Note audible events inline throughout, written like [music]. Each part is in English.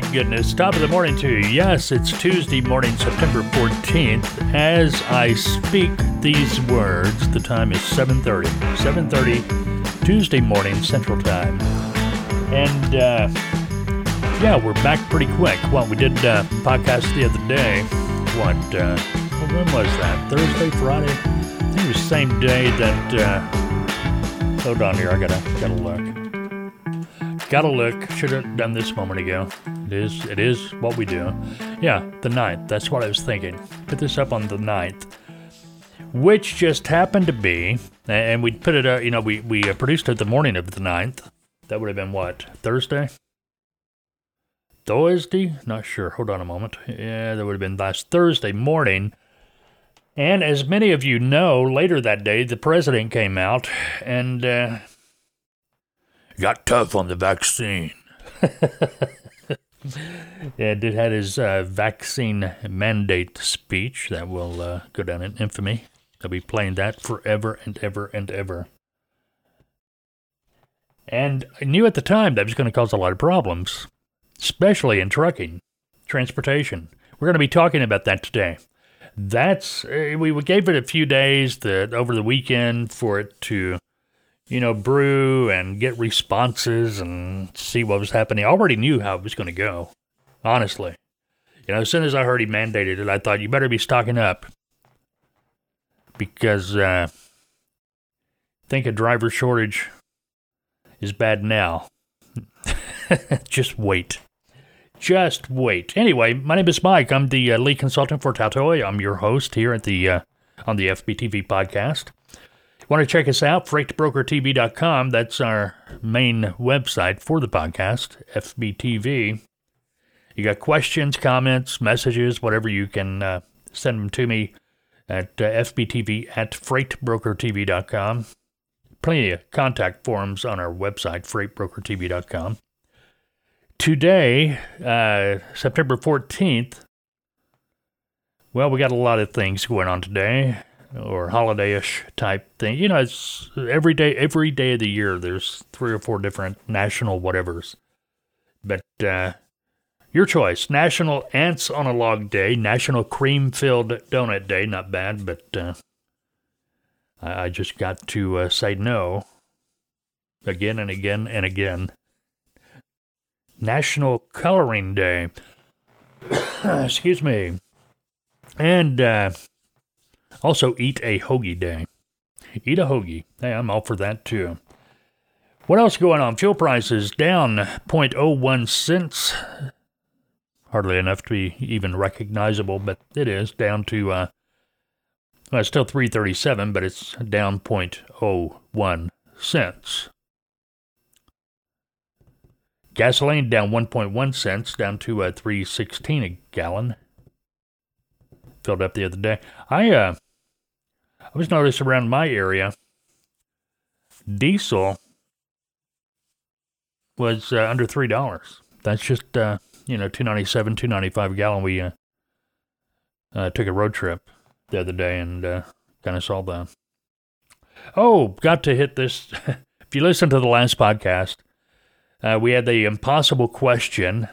my goodness. Top of the morning to you. Yes, it's Tuesday morning, September 14th. As I speak these words, the time is 7.30. 7.30 Tuesday morning, Central Time. And, uh, yeah, we're back pretty quick. Well, we did uh, podcast the other day. What, uh, when was that? Thursday, Friday? I think it was the same day that, uh, hold on here, I gotta, gotta look. Gotta look. Should have done this moment ago. It is. It is what we do. Yeah, the 9th. That's what I was thinking. Put this up on the 9th, which just happened to be, and we put it. Uh, you know, we we uh, produced it the morning of the 9th. That would have been what Thursday. Thursday? Not sure. Hold on a moment. Yeah, that would have been last Thursday morning. And as many of you know, later that day, the president came out and uh, got tough on the vaccine. [laughs] yeah, did had his uh, vaccine mandate speech that will uh, go down in infamy. They'll be playing that forever and ever and ever. And I knew at the time that was going to cause a lot of problems, especially in trucking, transportation. We're going to be talking about that today. That's uh, we gave it a few days that over the weekend for it to you know, brew and get responses and see what was happening. I already knew how it was going to go, honestly. You know, as soon as I heard he mandated it, I thought you better be stocking up because uh, think a driver shortage is bad now. [laughs] Just wait. Just wait. Anyway, my name is Mike. I'm the uh, lead consultant for TALTOA. I'm your host here at the uh, on the FBTV podcast. Want to check us out? FreightBrokerTV.com. That's our main website for the podcast, FBTV. You got questions, comments, messages, whatever you can uh, send them to me at uh, FBTV at FreightBrokerTV.com. Plenty of contact forms on our website, FreightBrokerTV.com. Today, uh, September 14th, well, we got a lot of things going on today or holiday-ish type thing. You know, it's every day, every day of the year. There's three or four different national whatevers. But uh, your choice: National Ants on a Log Day, National Cream-Filled Donut Day. Not bad, but uh, I, just got to uh, say no again and again and again. National Coloring Day. [coughs] Excuse me. And uh, also, eat a hoagie day. Eat a hoagie. Hey, I'm all for that too. What else going on? Fuel prices down 0.01 cents. Hardly enough to be even recognizable, but it is down to uh, well, it's still 337, but it's down 0.01 cents. Gasoline down 1.1 cents, down to uh, 316 a gallon. Filled up the other day. I uh, I was noticed around my area, diesel was uh, under three dollars. That's just uh, you know two ninety seven, two ninety five gallon. We uh, uh, took a road trip the other day and uh, kind of saw that. Oh, got to hit this. [laughs] if you listen to the last podcast, uh, we had the impossible question.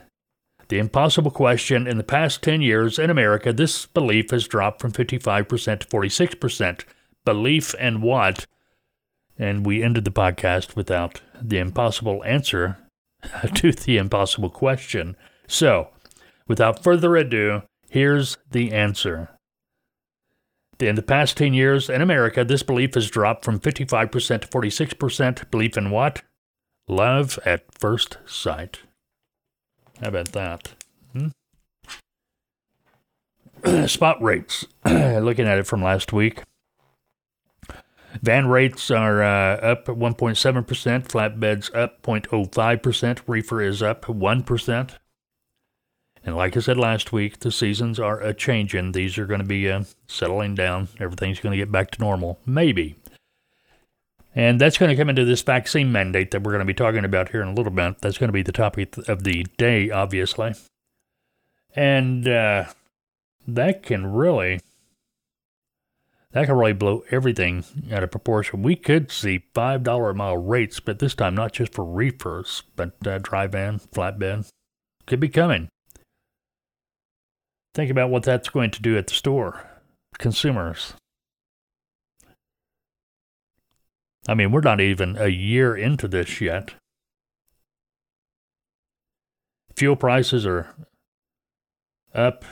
The impossible question in the past 10 years in America, this belief has dropped from 55% to 46% belief and what? And we ended the podcast without the impossible answer [laughs] to the impossible question. So, without further ado, here's the answer. In the past 10 years in America, this belief has dropped from 55% to 46%. Belief in what? Love at first sight. How about that? Hmm? [clears throat] Spot rates. [clears throat] Looking at it from last week. Van rates are uh, up 1.7%, flatbeds up 0.05%, reefer is up 1%. And like I said last week, the seasons are a changing. These are going to be uh, settling down. Everything's going to get back to normal, maybe. And that's going to come into this vaccine mandate that we're going to be talking about here in a little bit. That's going to be the topic of the day, obviously. And uh, that can really that can really blow everything out of proportion. We could see $5 a mile rates, but this time not just for reefers, but uh, dry van, flatbed, could be coming. Think about what that's going to do at the store. Consumers. I mean, we're not even a year into this yet. Fuel prices are up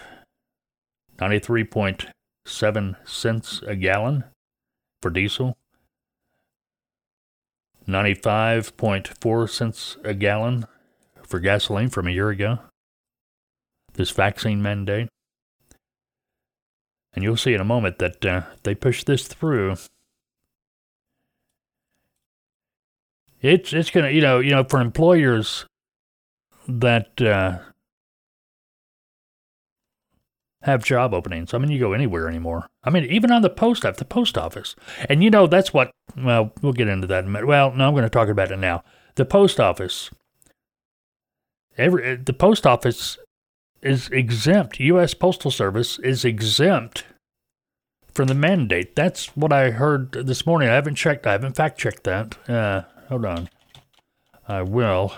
93.7 cents a gallon for diesel, 95.4 cents a gallon for gasoline from a year ago. This vaccine mandate. And you'll see in a moment that uh, they push this through. It's it's gonna you know you know for employers that uh, have job openings. I mean, you go anywhere anymore. I mean, even on the post office, the post office, and you know that's what. Well, we'll get into that. In a minute. Well, no, I'm going to talk about it now. The post office. Every the post office is exempt. U.S. Postal Service is exempt from the mandate. That's what I heard this morning. I haven't checked. I haven't fact checked that. Uh, hold on. I will.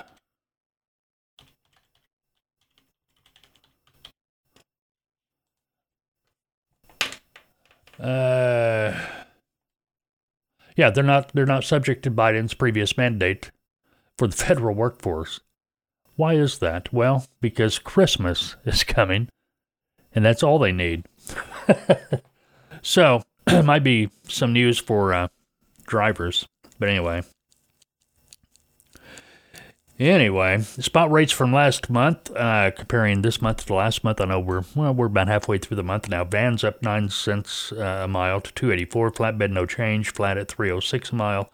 Uh, yeah, they're not they're not subject to Biden's previous mandate for the federal workforce. Why is that? Well, because Christmas [laughs] is coming, and that's all they need. [laughs] so, [clears throat] might be some news for uh, drivers, but anyway. Anyway, spot rates from last month, uh, comparing this month to last month. I know we're well, we're about halfway through the month now. Vans up nine cents uh, a mile to 284. Flatbed no change, flat at 306 a mile.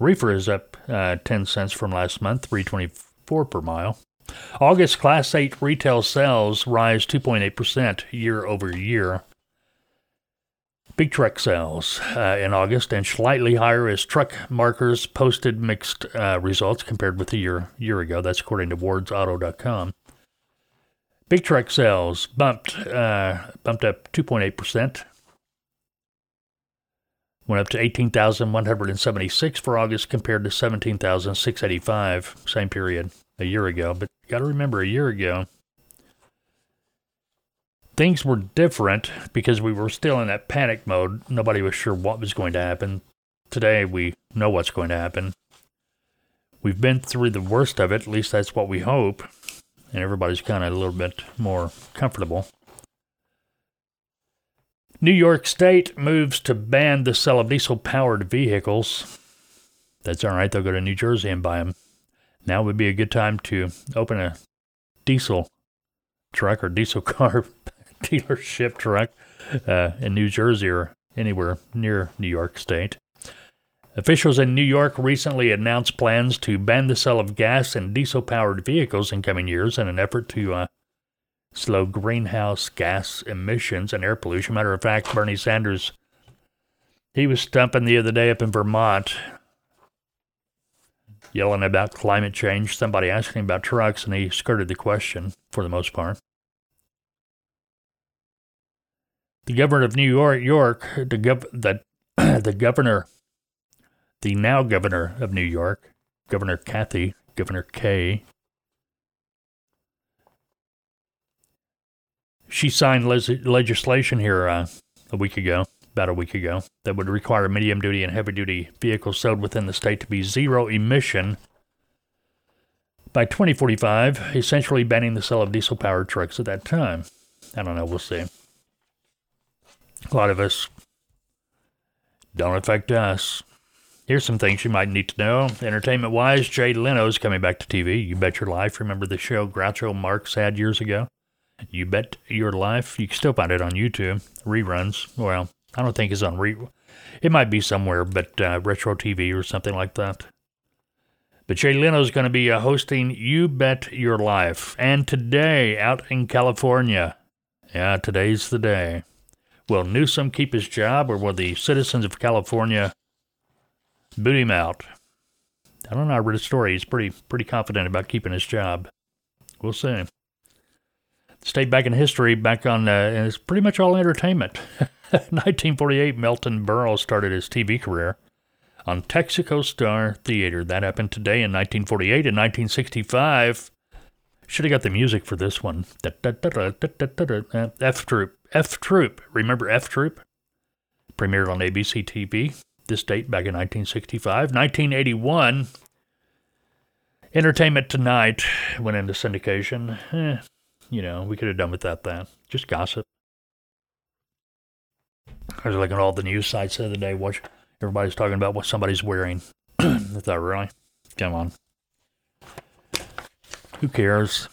Reefer is up uh, 10 cents from last month, 324 per mile. August Class 8 retail sales rise 2.8% year over year. Big truck sales uh, in August and slightly higher as truck markers posted mixed uh, results compared with a year year ago. That's according to WardsAuto.com. Big truck sales bumped uh, bumped up 2.8 percent. Went up to 18,176 for August compared to 17,685 same period a year ago. But you got to remember, a year ago things were different because we were still in that panic mode. Nobody was sure what was going to happen. Today, we know what's going to happen. We've been through the worst of it, at least that's what we hope, and everybody's kind of a little bit more comfortable. New York State moves to ban the sale of diesel powered vehicles. That's all right, they'll go to New Jersey and buy them. Now would be a good time to open a diesel truck or diesel [laughs] car [laughs] dealership truck uh, in New Jersey or anywhere near New York State. Officials in New York recently announced plans to ban the sale of gas and diesel powered vehicles in coming years in an effort to uh, slow greenhouse gas emissions and air pollution. Matter of fact, Bernie Sanders, he was stumping the other day up in Vermont, yelling about climate change. Somebody asked him about trucks, and he skirted the question for the most part. The governor of New York, York, the gov- the, [clears throat] the governor, the now governor of New York, Governor Kathy, Governor Kay, she signed legislation here uh, a week ago, about a week ago, that would require medium duty and heavy duty vehicles sold within the state to be zero emission by 2045, essentially banning the sale of diesel powered trucks at that time. I don't know, we'll see. A lot of us don't affect us. Here's some things you might need to know. Entertainment wise, Jay Leno's coming back to TV. You Bet Your Life. Remember the show Groucho Marx had years ago? You Bet Your Life. You can still find it on YouTube. Reruns. Well, I don't think it's on re. It might be somewhere, but uh, retro TV or something like that. But Jay Leno's going to be uh, hosting You Bet Your Life. And today, out in California, yeah, today's the day. Will Newsom keep his job, or will the citizens of California boot him out? I don't know. I read a story. He's pretty pretty confident about keeping his job. We'll see. Stayed back in history, back on, uh, and it's pretty much all entertainment. [laughs] 1948, Milton Berle started his TV career on Texaco Star Theater. That happened today in 1948. In 1965, Should have got the music for this one. F Troop. F Troop. Remember F Troop? Premiered on ABC TV. This date back in 1965. 1981. Entertainment Tonight went into syndication. Eh, you know, we could have done without that. Just gossip. I was looking at all the news sites the other day. Watch everybody's talking about what somebody's wearing. [clears throat] I thought, really? Come on. Who cares?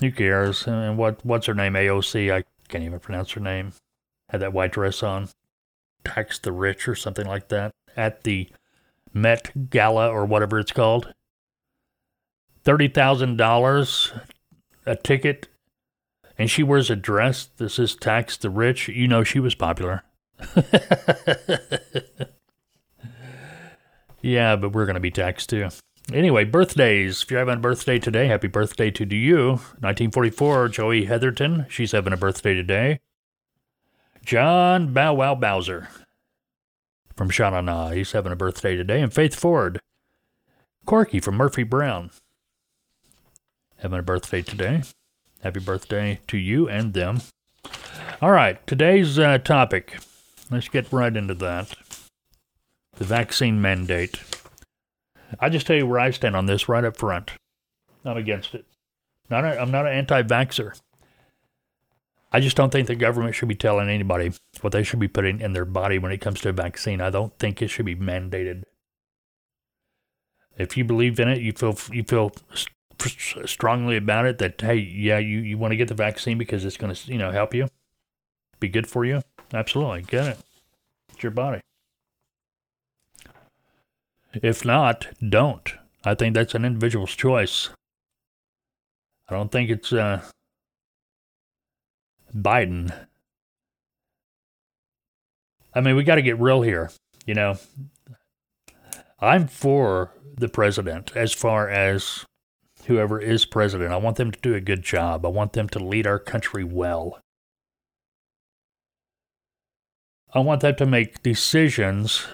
Who cares? And what what's her name? AOC. I can't even pronounce her name. Had that white dress on. Tax the rich or something like that at the Met Gala or whatever it's called. Thirty thousand dollars a ticket, and she wears a dress that says "Tax the rich." You know she was popular. [laughs] yeah, but we're gonna be taxed too. Anyway, birthdays. If you're having a birthday today, happy birthday to you. 1944, Joey Heatherton. She's having a birthday today. John Bow Wow Bowser from Sha Na Na. He's having a birthday today. And Faith Ford. Corky from Murphy Brown. Having a birthday today. Happy birthday to you and them. All right, today's uh, topic. Let's get right into that. The vaccine mandate. I just tell you where I stand on this right up front. I'm against it. Not a, I'm not an anti-vaxxer. I just don't think the government should be telling anybody what they should be putting in their body when it comes to a vaccine. I don't think it should be mandated. If you believe in it, you feel you feel strongly about it that hey, yeah, you, you want to get the vaccine because it's going to you know help you, be good for you. Absolutely, get it. It's your body. If not, don't. I think that's an individual's choice. I don't think it's uh, Biden. I mean, we got to get real here. You know, I'm for the president as far as whoever is president. I want them to do a good job. I want them to lead our country well. I want them to make decisions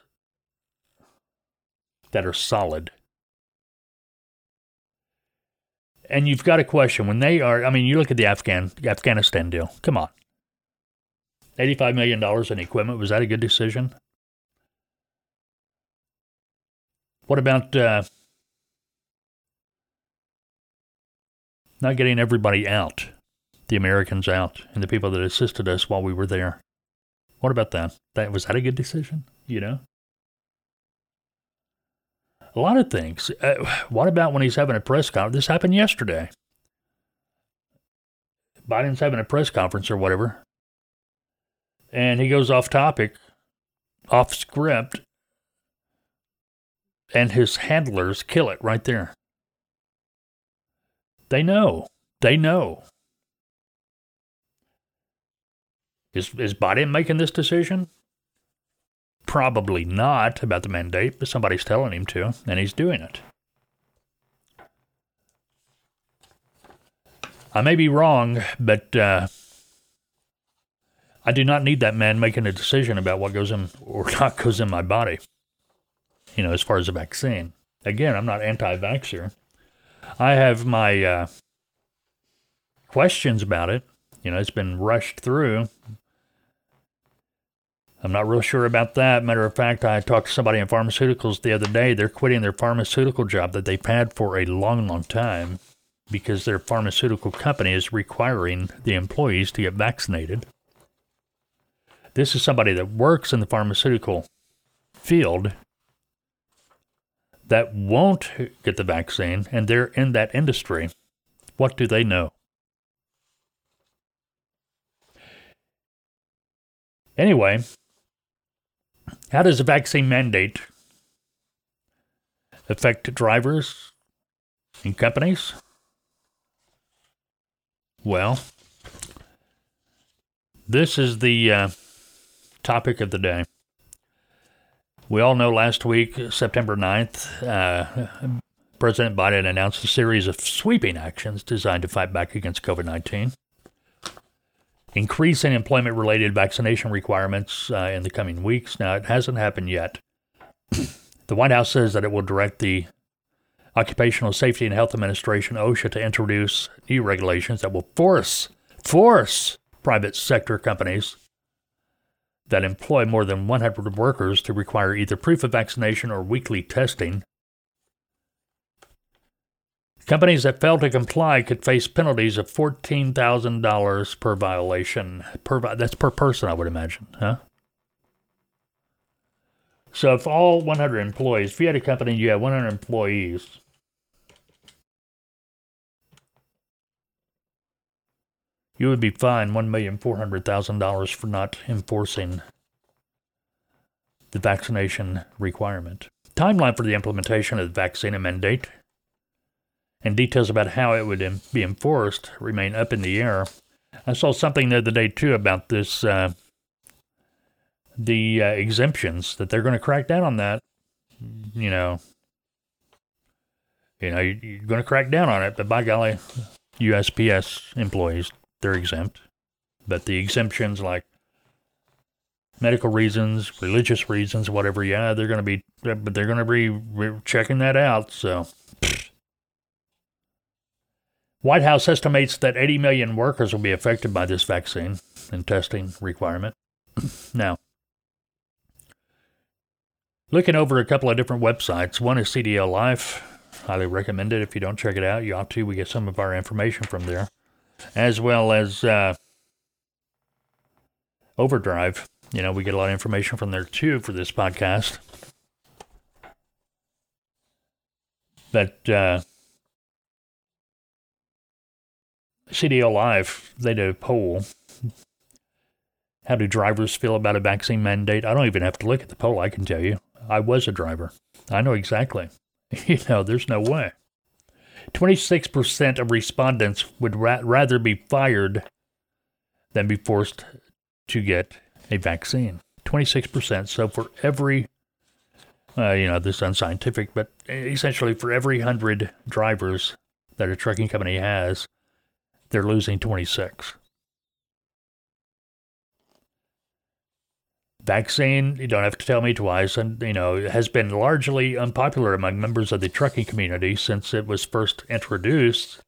that are solid. And you've got a question when they are. I mean, you look at the Afghan Afghanistan deal. Come on, eighty-five million dollars in equipment. Was that a good decision? What about uh, not getting everybody out, the Americans out, and the people that assisted us while we were there? What about that? That was that a good decision? You know a lot of things. Uh, what about when he's having a press conference? This happened yesterday. Biden's having a press conference or whatever, and he goes off topic, off script, and his handlers kill it right there. They know. They know. Is, is Biden making this decision? Probably not about the mandate, but somebody's telling him to, and he's doing it. I may be wrong, but uh, I do not need that man making a decision about what goes in or [laughs] not goes in my body. You know, as far as a vaccine. Again, I'm not anti-vaxxer. I have my uh, questions about it. You know, it's been rushed through I'm not real sure about that. Matter of fact, I talked to somebody in pharmaceuticals the other day. They're quitting their pharmaceutical job that they've had for a long, long time because their pharmaceutical company is requiring the employees to get vaccinated. This is somebody that works in the pharmaceutical field that won't get the vaccine and they're in that industry. What do they know? Anyway, how does the vaccine mandate affect drivers and companies? Well, this is the uh, topic of the day. We all know last week, September 9th, uh, President Biden announced a series of sweeping actions designed to fight back against COVID 19 increase in employment related vaccination requirements uh, in the coming weeks. Now, it hasn't happened yet. [clears throat] the White House says that it will direct the Occupational Safety and Health Administration, OSHA, to introduce new regulations that will force force private sector companies that employ more than 100 workers to require either proof of vaccination or weekly testing. Companies that fail to comply could face penalties of $14,000 per violation. Per, that's per person, I would imagine, huh? So if all 100 employees, if you had a company you had 100 employees, you would be fined $1,400,000 for not enforcing the vaccination requirement. Timeline for the implementation of the vaccine mandate and details about how it would be enforced remain up in the air. I saw something the other day too about this uh, the uh, exemptions that they're going to crack down on that. You know, you know, you're going to crack down on it, but by golly, USPS employees they're exempt. But the exemptions like medical reasons, religious reasons, whatever, yeah, they're going to be, but they're going to be checking that out. So, White House estimates that 80 million workers will be affected by this vaccine and testing requirement. [clears throat] now, looking over a couple of different websites, one is CDL Life. Highly recommend it if you don't check it out. You ought to. We get some of our information from there as well as uh, Overdrive. You know, we get a lot of information from there too for this podcast. But uh, CDL Life, they did a poll. How do drivers feel about a vaccine mandate? I don't even have to look at the poll, I can tell you. I was a driver. I know exactly. [laughs] you know, there's no way. 26% of respondents would ra- rather be fired than be forced to get a vaccine. 26%. So for every, uh, you know, this is unscientific, but essentially for every 100 drivers that a trucking company has, they're losing 26. vaccine, you don't have to tell me twice, and you know, has been largely unpopular among members of the trucking community since it was first introduced.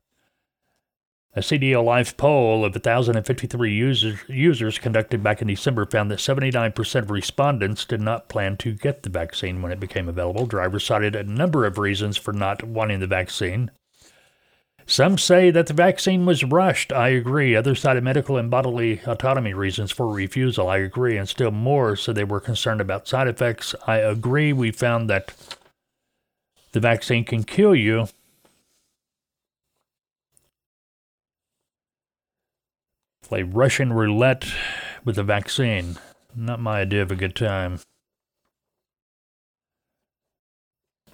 A CDL Life poll of 1,053 users, users conducted back in December found that 79% of respondents did not plan to get the vaccine when it became available. Drivers cited a number of reasons for not wanting the vaccine. Some say that the vaccine was rushed. I agree. Others cited medical and bodily autonomy reasons for refusal. I agree. And still more said they were concerned about side effects. I agree. We found that the vaccine can kill you. Play Russian roulette with the vaccine. Not my idea of a good time.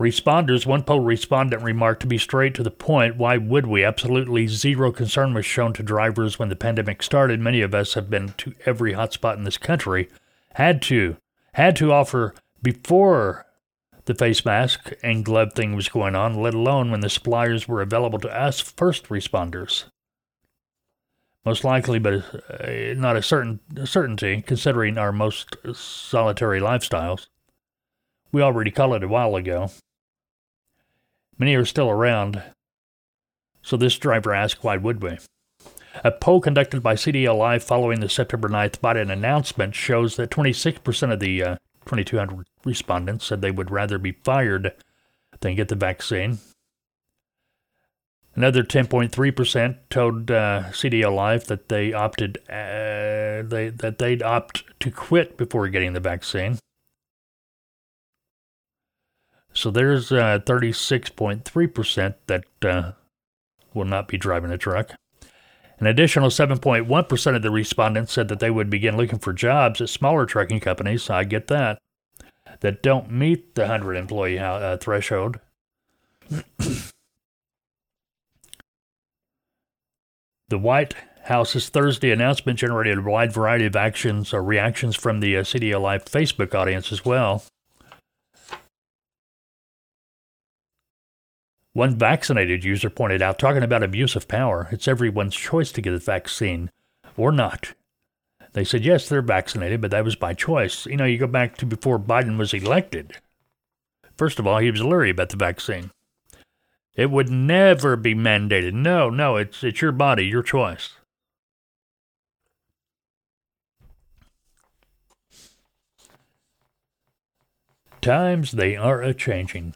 Responders, one poll respondent remarked to be straight to the point, why would we? Absolutely zero concern was shown to drivers when the pandemic started. Many of us have been to every hotspot in this country, had to, had to offer before the face mask and glove thing was going on, let alone when the suppliers were available to us first responders. Most likely, but uh, not a certain a certainty, considering our most solitary lifestyles. We already called it a while ago. Many are still around. So this driver asked, why would we? A poll conducted by CDL Life following the September 9th Biden announcement shows that 26% of the uh, 2,200 respondents said they would rather be fired than get the vaccine. Another 10.3% told uh, that they opted uh, they, that they'd opt to quit before getting the vaccine. So there's uh, 36.3% that uh, will not be driving a truck. An additional 7.1% of the respondents said that they would begin looking for jobs at smaller trucking companies. I get that. That don't meet the 100 employee uh, threshold. [clears throat] the White House's Thursday announcement generated a wide variety of actions or reactions from the uh, CDL Life Facebook audience as well. One vaccinated user pointed out, talking about abuse of power, it's everyone's choice to get a vaccine or not. They said, yes, they're vaccinated, but that was by choice. You know, you go back to before Biden was elected. First of all, he was leery about the vaccine. It would never be mandated. No, no, it's it's your body, your choice. Times they are a changing.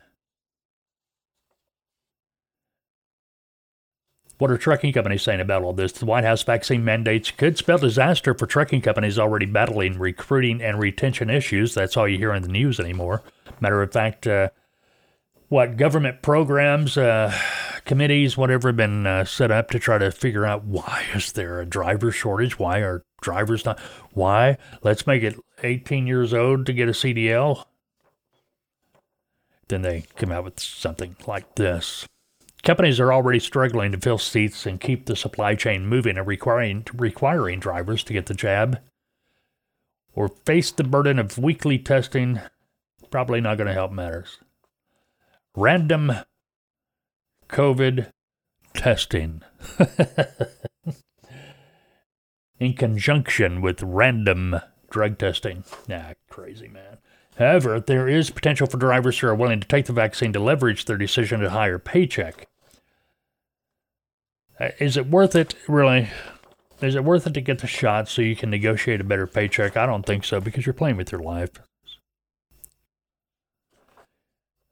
What are trucking companies saying about all this? The White House vaccine mandates could spell disaster for trucking companies already battling recruiting and retention issues. That's all you hear in the news anymore. Matter of fact, uh, what government programs, uh, committees, whatever, have been uh, set up to try to figure out why is there a driver shortage? Why are drivers not? Why? Let's make it 18 years old to get a CDL. Then they come out with something like this. Companies are already struggling to fill seats and keep the supply chain moving and requiring, requiring drivers to get the jab or face the burden of weekly testing. Probably not going to help matters. Random COVID testing. [laughs] In conjunction with random drug testing. Nah, crazy man. However, there is potential for drivers who are willing to take the vaccine to leverage their decision to higher paycheck. Uh, is it worth it, really? Is it worth it to get the shot so you can negotiate a better paycheck? I don't think so because you're playing with your life.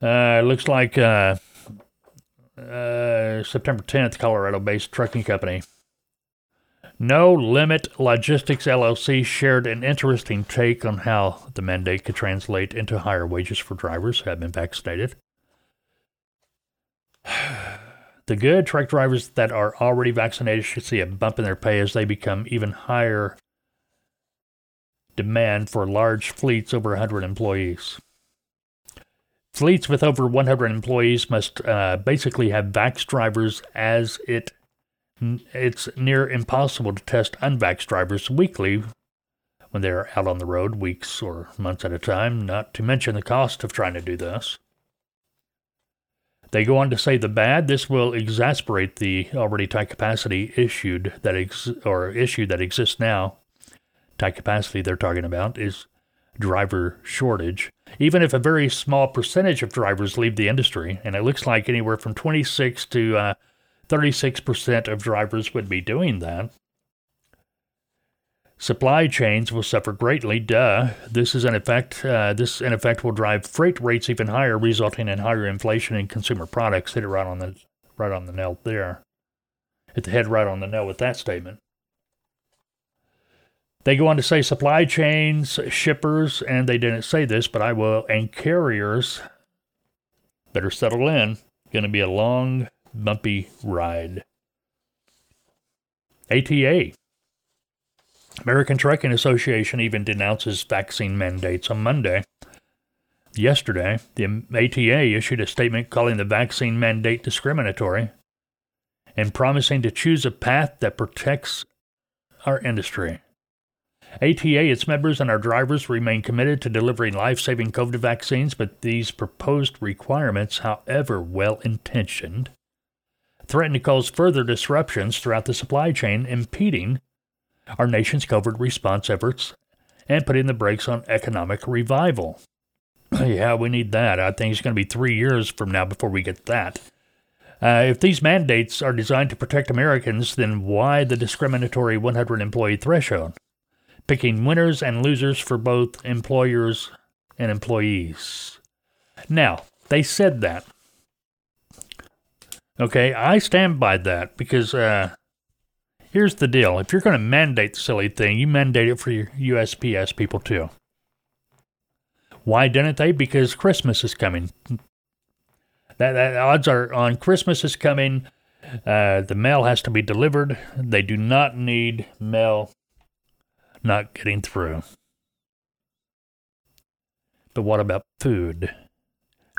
Uh, it looks like uh, uh, September 10th, Colorado based trucking company. No Limit Logistics LLC shared an interesting take on how the mandate could translate into higher wages for drivers who have been vaccinated. [sighs] The good truck drivers that are already vaccinated should see a bump in their pay as they become even higher demand for large fleets over 100 employees. Fleets with over 100 employees must uh, basically have vax drivers as it it's near impossible to test unvax drivers weekly when they're out on the road weeks or months at a time, not to mention the cost of trying to do this. They go on to say the bad this will exasperate the already tight capacity issued that ex- or issue that exists now. Tight capacity they're talking about is driver shortage. Even if a very small percentage of drivers leave the industry, and it looks like anywhere from 26 to uh, 36% of drivers would be doing that, Supply chains will suffer greatly. Duh. This is in effect. Uh, this in effect will drive freight rates even higher, resulting in higher inflation in consumer products. Hit it right on the right on the nail there. Hit the head right on the nail with that statement. They go on to say supply chains, shippers, and they didn't say this, but I will, and carriers better settle in. Going to be a long, bumpy ride. ATA American Trucking Association even denounces vaccine mandates on Monday. Yesterday, the ATA issued a statement calling the vaccine mandate discriminatory and promising to choose a path that protects our industry. ATA, its members, and our drivers remain committed to delivering life saving COVID vaccines, but these proposed requirements, however well intentioned, threaten to cause further disruptions throughout the supply chain, impeding our nation's COVID response efforts and putting the brakes on economic revival. [clears throat] yeah, we need that. I think it's going to be three years from now before we get that. Uh, if these mandates are designed to protect Americans, then why the discriminatory 100 employee threshold? Picking winners and losers for both employers and employees. Now, they said that. Okay, I stand by that because uh, Here's the deal if you're going to mandate the silly thing, you mandate it for your USPS people too. Why didn't they? Because Christmas is coming. That, that odds are on Christmas is coming. Uh, the mail has to be delivered. They do not need mail not getting through. But what about food?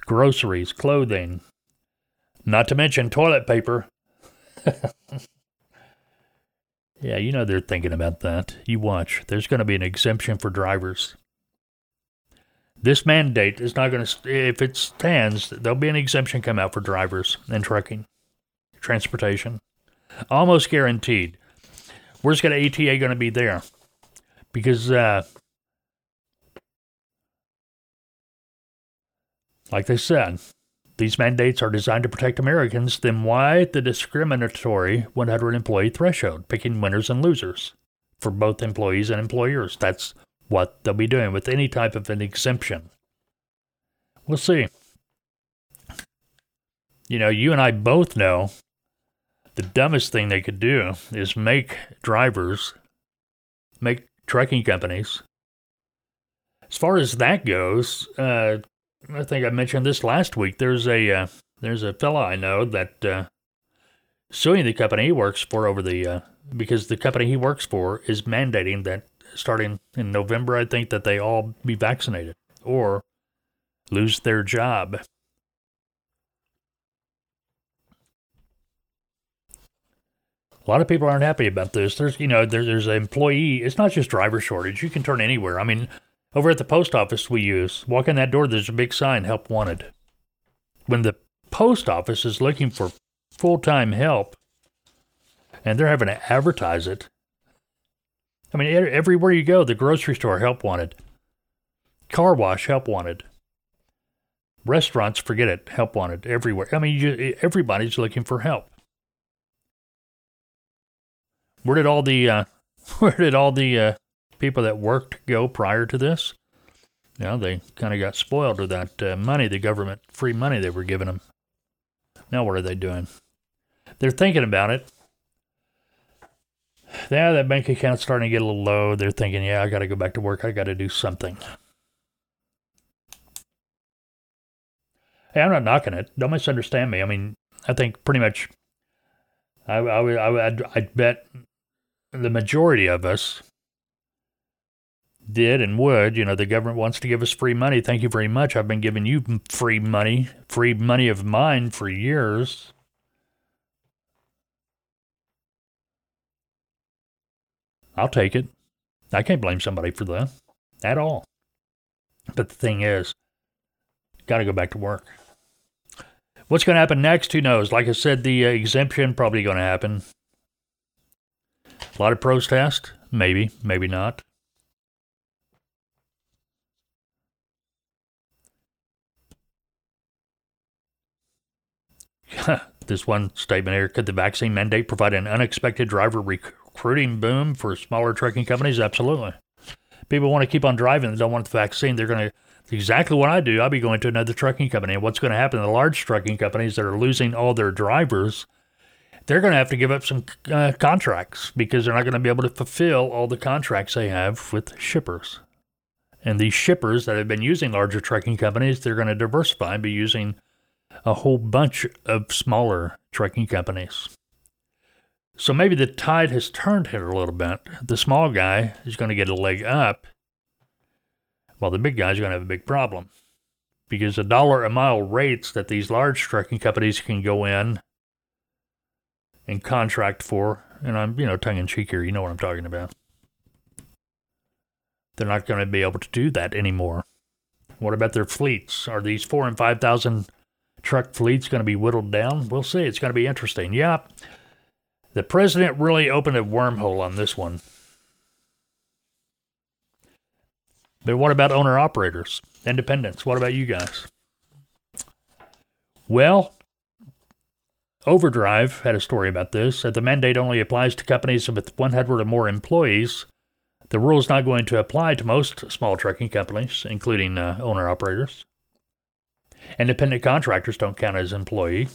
Groceries, clothing, not to mention toilet paper. [laughs] Yeah, you know they're thinking about that. You watch. There's going to be an exemption for drivers. This mandate is not going to, if it stands, there'll be an exemption come out for drivers and trucking, transportation. Almost guaranteed. Where's going to ATA going to be there? Because, uh, like they said, these mandates are designed to protect Americans, then why the discriminatory 100 employee threshold, picking winners and losers for both employees and employers? That's what they'll be doing with any type of an exemption. We'll see. You know, you and I both know the dumbest thing they could do is make drivers, make trucking companies. As far as that goes, uh, I think I mentioned this last week. There's a uh, there's a fella I know that uh, suing the company he works for over the uh, because the company he works for is mandating that starting in November, I think that they all be vaccinated or lose their job. A lot of people aren't happy about this. There's, you know, there, there's an employee. It's not just driver shortage. You can turn anywhere. I mean, over at the post office we use, walk in that door, there's a big sign, help wanted. When the post office is looking for full time help and they're having to advertise it, I mean, everywhere you go, the grocery store, help wanted. Car wash, help wanted. Restaurants, forget it, help wanted. Everywhere. I mean, you, everybody's looking for help. Where did all the uh, [laughs] where did all the uh, people that worked go prior to this. You know, they kind of got spoiled with that uh, money, the government free money they were giving them. Now, what are they doing? They're thinking about it. Yeah, that bank account's starting to get a little low. They're thinking, yeah, I got to go back to work. I got to do something. Hey, I'm not knocking it. Don't misunderstand me. I mean, I think pretty much, I, I, I, I'd, I'd bet the majority of us did and would. You know, the government wants to give us free money. Thank you very much. I've been giving you free money, free money of mine for years. I'll take it. I can't blame somebody for that at all. But the thing is, got to go back to work. What's going to happen next? Who knows? Like I said, the uh, exemption probably going to happen. A lot of protest, maybe, maybe not. [laughs] this one statement here could the vaccine mandate provide an unexpected driver recruiting boom for smaller trucking companies? Absolutely. People want to keep on driving they don't want the vaccine. They're going to, exactly what I do. I'll be going to another trucking company. And what's going to happen? To the large trucking companies that are losing all their drivers, they're going to have to give up some uh, contracts because they're not going to be able to fulfill all the contracts they have with shippers. And these shippers that have been using larger trucking companies, they're going to diversify and be using a whole bunch of smaller trucking companies. So maybe the tide has turned here a little bit. The small guy is going to get a leg up, while the big guy is going to have a big problem. Because the dollar a mile rates that these large trucking companies can go in and contract for, and I'm, you know, tongue in cheek here, you know what I'm talking about. They're not going to be able to do that anymore. What about their fleets? Are these four and five thousand truck fleet's going to be whittled down. We'll see. It's going to be interesting. Yeah, the president really opened a wormhole on this one. But what about owner operators, independents? What about you guys? Well, Overdrive had a story about this. That the mandate only applies to companies with 100 or more employees. The rule is not going to apply to most small trucking companies, including uh, owner operators. Independent contractors don't count as employee.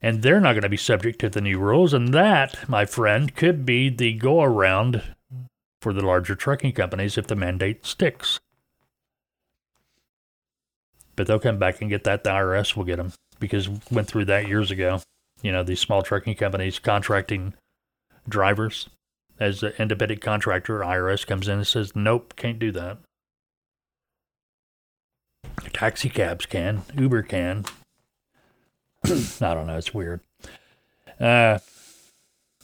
And they're not going to be subject to the new rules. And that, my friend, could be the go around for the larger trucking companies if the mandate sticks. But they'll come back and get that. The IRS will get them because we went through that years ago. You know, these small trucking companies contracting drivers as an independent contractor. IRS comes in and says, nope, can't do that. Taxi cabs can. Uber can. [clears throat] I don't know. It's weird. Uh,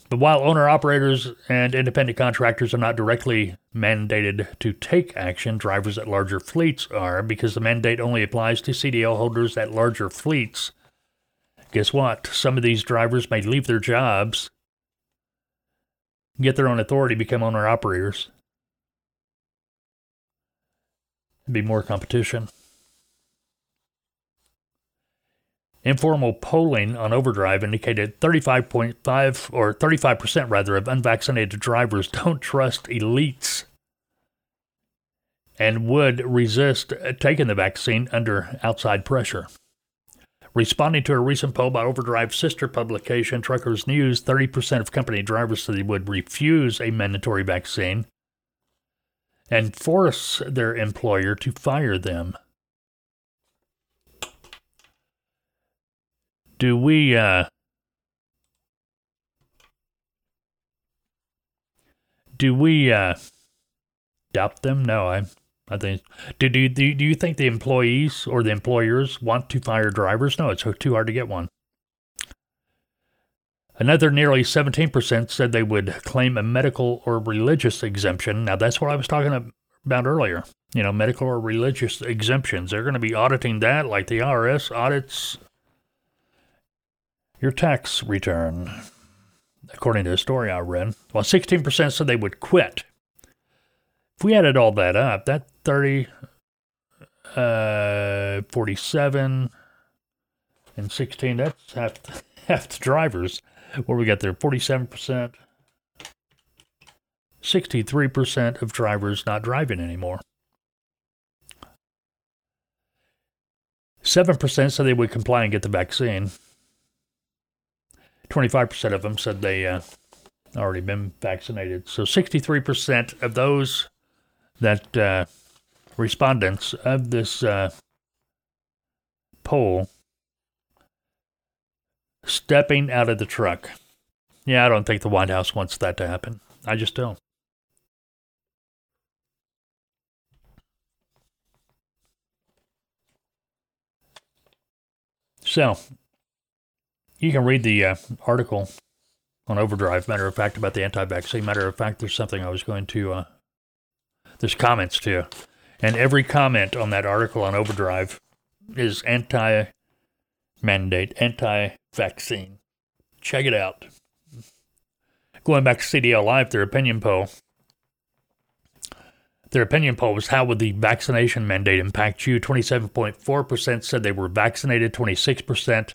but while owner operators and independent contractors are not directly mandated to take action, drivers at larger fleets are because the mandate only applies to CDL holders at larger fleets. Guess what? Some of these drivers may leave their jobs, get their own authority, become owner operators. Be more competition. Informal polling on Overdrive indicated 35.5 or 35% rather of unvaccinated drivers don't trust elites and would resist taking the vaccine under outside pressure. Responding to a recent poll by Overdrive's sister publication, Truckers News, 30% of company drivers said they would refuse a mandatory vaccine and force their employer to fire them. Do we uh, do we uh, doubt them? No, I I think. Do, do, do, do you think the employees or the employers want to fire drivers? No, it's too hard to get one. Another nearly 17% said they would claim a medical or religious exemption. Now, that's what I was talking about earlier. You know, medical or religious exemptions. They're going to be auditing that like the IRS audits your tax return, according to the story I read. Well, 16% said they would quit if we added all that up, that 30, uh, 47, and 16, that's half, [laughs] half the drivers. What we got there? 47%, 63% of drivers not driving anymore. 7% said they would comply and get the vaccine. 25% of them said they uh, already been vaccinated. So 63% of those that uh, respondents of this uh, poll stepping out of the truck. Yeah, I don't think the White House wants that to happen. I just don't. So, you can read the uh, article on Overdrive, matter of fact, about the anti vaccine. Matter of fact, there's something I was going to uh, there's comments too. And every comment on that article on Overdrive is anti mandate, anti vaccine. Check it out. Going back to CDL Life, their opinion poll. Their opinion poll was how would the vaccination mandate impact you? 27.4% said they were vaccinated, 26%.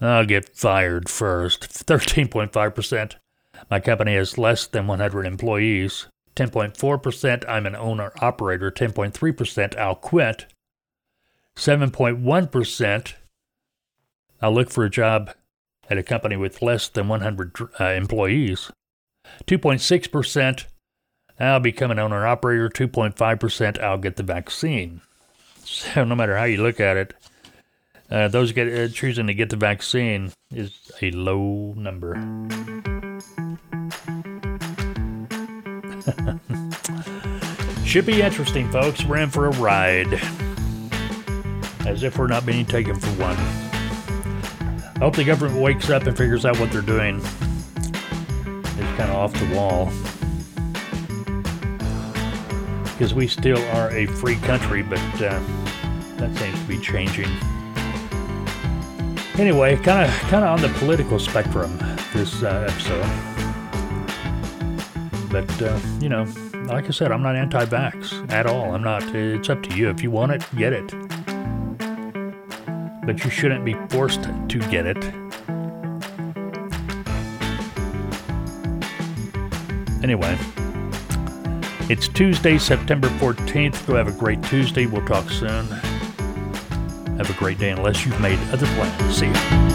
I'll get fired first. 13.5%. My company has less than 100 employees. 10.4%, I'm an owner operator. 10.3%, I'll quit. 7.1%, I'll look for a job at a company with less than 100 uh, employees. 2.6%, I'll become an owner operator. 2.5%, I'll get the vaccine. So, no matter how you look at it, uh, those get, uh, choosing to get the vaccine is a low number. [laughs] Should be interesting, folks. We're in for a ride. As if we're not being taken for one. I hope the government wakes up and figures out what they're doing. It's kind of off the wall. Because we still are a free country, but uh, that seems to be changing. Anyway, kind of kind of on the political spectrum this uh, episode. But, uh, you know, like I said, I'm not anti vax at all. I'm not. It's up to you. If you want it, get it. But you shouldn't be forced to get it. Anyway, it's Tuesday, September 14th. Go have a great Tuesday. We'll talk soon. Have a great day unless you've made other plans. See you.